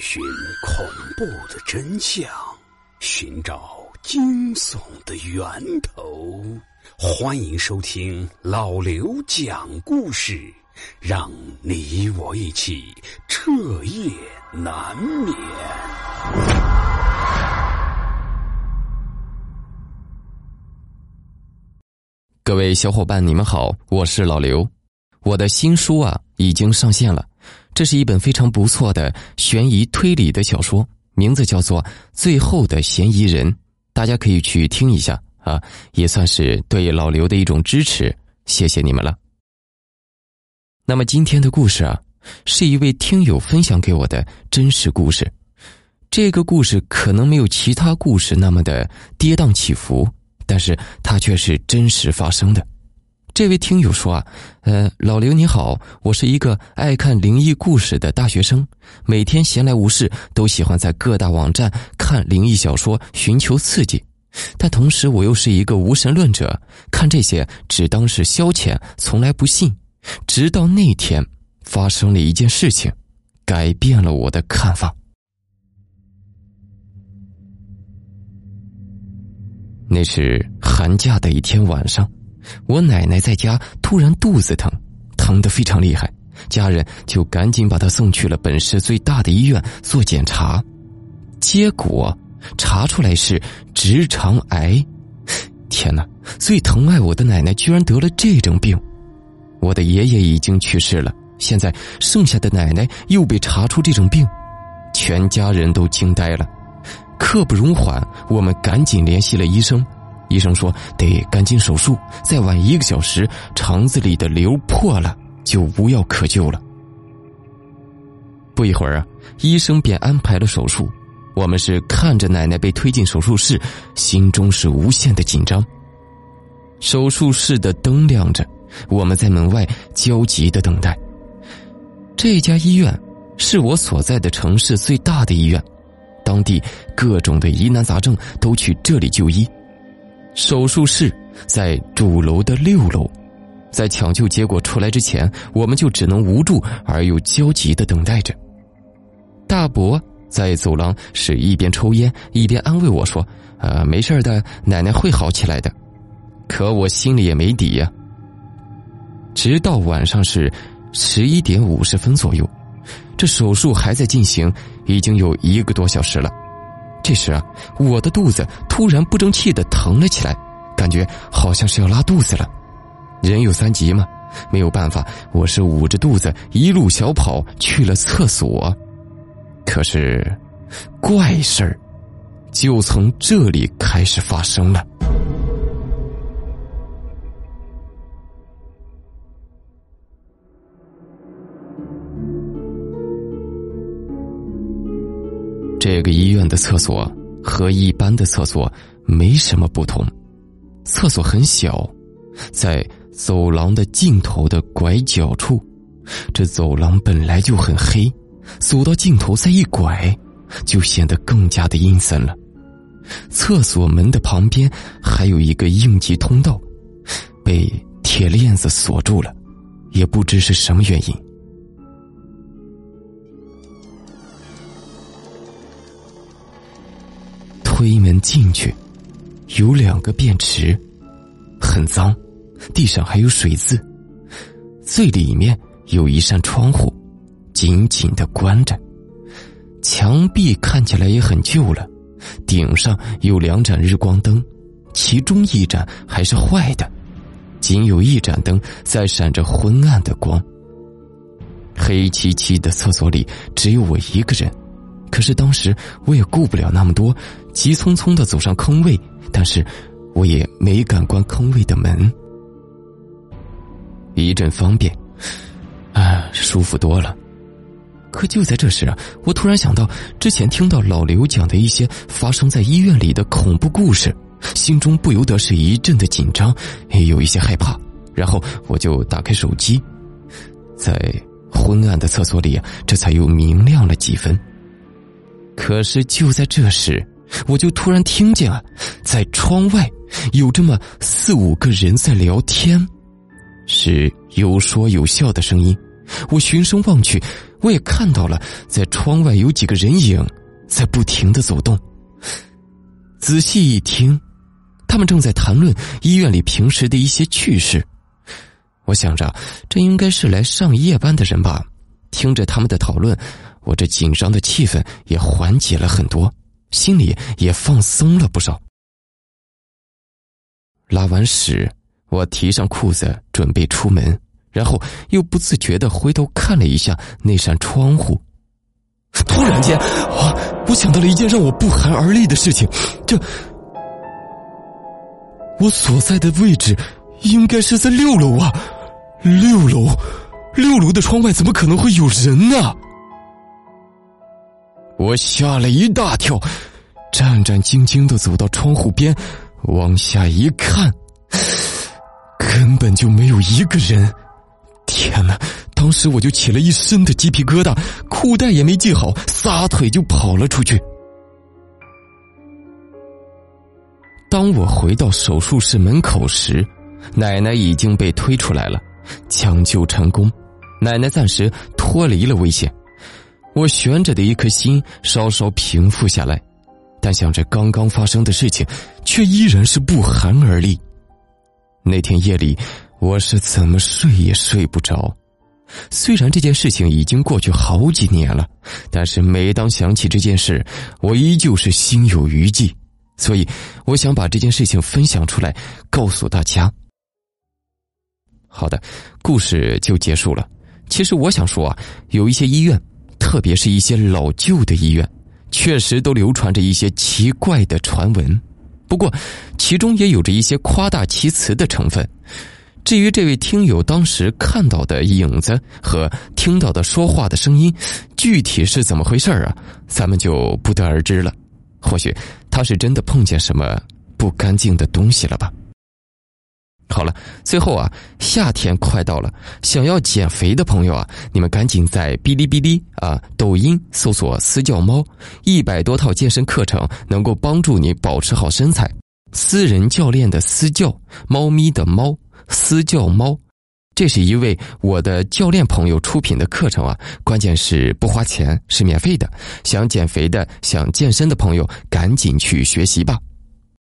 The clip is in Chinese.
寻恐怖的真相，寻找惊悚的源头。欢迎收听老刘讲故事，让你我一起彻夜难眠。各位小伙伴，你们好，我是老刘。我的新书啊已经上线了，这是一本非常不错的悬疑推理的小说，名字叫做《最后的嫌疑人》，大家可以去听一下啊，也算是对老刘的一种支持，谢谢你们了。那么今天的故事啊，是一位听友分享给我的真实故事，这个故事可能没有其他故事那么的跌宕起伏，但是它却是真实发生的。这位听友说啊，呃，老刘你好，我是一个爱看灵异故事的大学生，每天闲来无事都喜欢在各大网站看灵异小说，寻求刺激。但同时我又是一个无神论者，看这些只当是消遣，从来不信。直到那天发生了一件事情，改变了我的看法。那是寒假的一天晚上。我奶奶在家突然肚子疼，疼得非常厉害，家人就赶紧把她送去了本市最大的医院做检查，结果查出来是直肠癌。天哪！最疼爱我的奶奶居然得了这种病。我的爷爷已经去世了，现在剩下的奶奶又被查出这种病，全家人都惊呆了。刻不容缓，我们赶紧联系了医生。医生说得赶紧手术，再晚一个小时，肠子里的瘤破了，就无药可救了。不一会儿啊，医生便安排了手术。我们是看着奶奶被推进手术室，心中是无限的紧张。手术室的灯亮着，我们在门外焦急的等待。这家医院是我所在的城市最大的医院，当地各种的疑难杂症都去这里就医。手术室在主楼的六楼，在抢救结果出来之前，我们就只能无助而又焦急的等待着。大伯在走廊是一边抽烟一边安慰我说：“呃，没事的，奶奶会好起来的。”可我心里也没底呀。直到晚上是十一点五十分左右，这手术还在进行，已经有一个多小时了。这时啊，我的肚子突然不争气的疼了起来，感觉好像是要拉肚子了。人有三急嘛，没有办法，我是捂着肚子一路小跑去了厕所。可是，怪事儿就从这里开始发生了。这个医院的厕所和一般的厕所没什么不同，厕所很小，在走廊的尽头的拐角处。这走廊本来就很黑，走到尽头再一拐，就显得更加的阴森了。厕所门的旁边还有一个应急通道，被铁链子锁住了，也不知是什么原因。推门进去，有两个便池，很脏，地上还有水渍。最里面有一扇窗户，紧紧的关着。墙壁看起来也很旧了，顶上有两盏日光灯，其中一盏还是坏的，仅有一盏灯在闪着昏暗的光。黑漆漆的厕所里只有我一个人。可是当时我也顾不了那么多，急匆匆的走上坑位，但是我也没敢关坑位的门。一阵方便，啊，舒服多了。可就在这时啊，我突然想到之前听到老刘讲的一些发生在医院里的恐怖故事，心中不由得是一阵的紧张，也有一些害怕。然后我就打开手机，在昏暗的厕所里啊，这才又明亮了几分。可是就在这时，我就突然听见啊，在窗外有这么四五个人在聊天，是有说有笑的声音，我循声望去，我也看到了，在窗外有几个人影在不停的走动。仔细一听，他们正在谈论医院里平时的一些趣事。我想着，这应该是来上夜班的人吧。听着他们的讨论，我这紧张的气氛也缓解了很多，心里也放松了不少。拉完屎，我提上裤子准备出门，然后又不自觉的回头看了一下那扇窗户。突然间，我我想到了一件让我不寒而栗的事情。这，我所在的位置应该是在六楼啊！六楼，六楼的窗外怎么可能会有人呢？我吓了一大跳，战战兢兢的走到窗户边，往下一看，根本就没有一个人。天哪！当时我就起了一身的鸡皮疙瘩，裤带也没系好，撒腿就跑了出去。当我回到手术室门口时，奶奶已经被推出来了，抢救成功，奶奶暂时脱离了危险。我悬着的一颗心稍稍平复下来，但想着刚刚发生的事情，却依然是不寒而栗。那天夜里，我是怎么睡也睡不着。虽然这件事情已经过去好几年了，但是每当想起这件事，我依旧是心有余悸。所以，我想把这件事情分享出来，告诉大家。好的，故事就结束了。其实我想说啊，有一些医院，特别是一些老旧的医院，确实都流传着一些奇怪的传闻。不过，其中也有着一些夸大其词的成分。至于这位听友当时看到的影子和听到的说话的声音，具体是怎么回事啊？咱们就不得而知了。或许他是真的碰见什么不干净的东西了吧？最后啊，夏天快到了，想要减肥的朋友啊，你们赶紧在哔哩哔哩啊、抖音搜索“私教猫”，一百多套健身课程能够帮助你保持好身材。私人教练的私教，猫咪的猫。私教猫，这是一位我的教练朋友出品的课程啊，关键是不花钱，是免费的。想减肥的、想健身的朋友，赶紧去学习吧。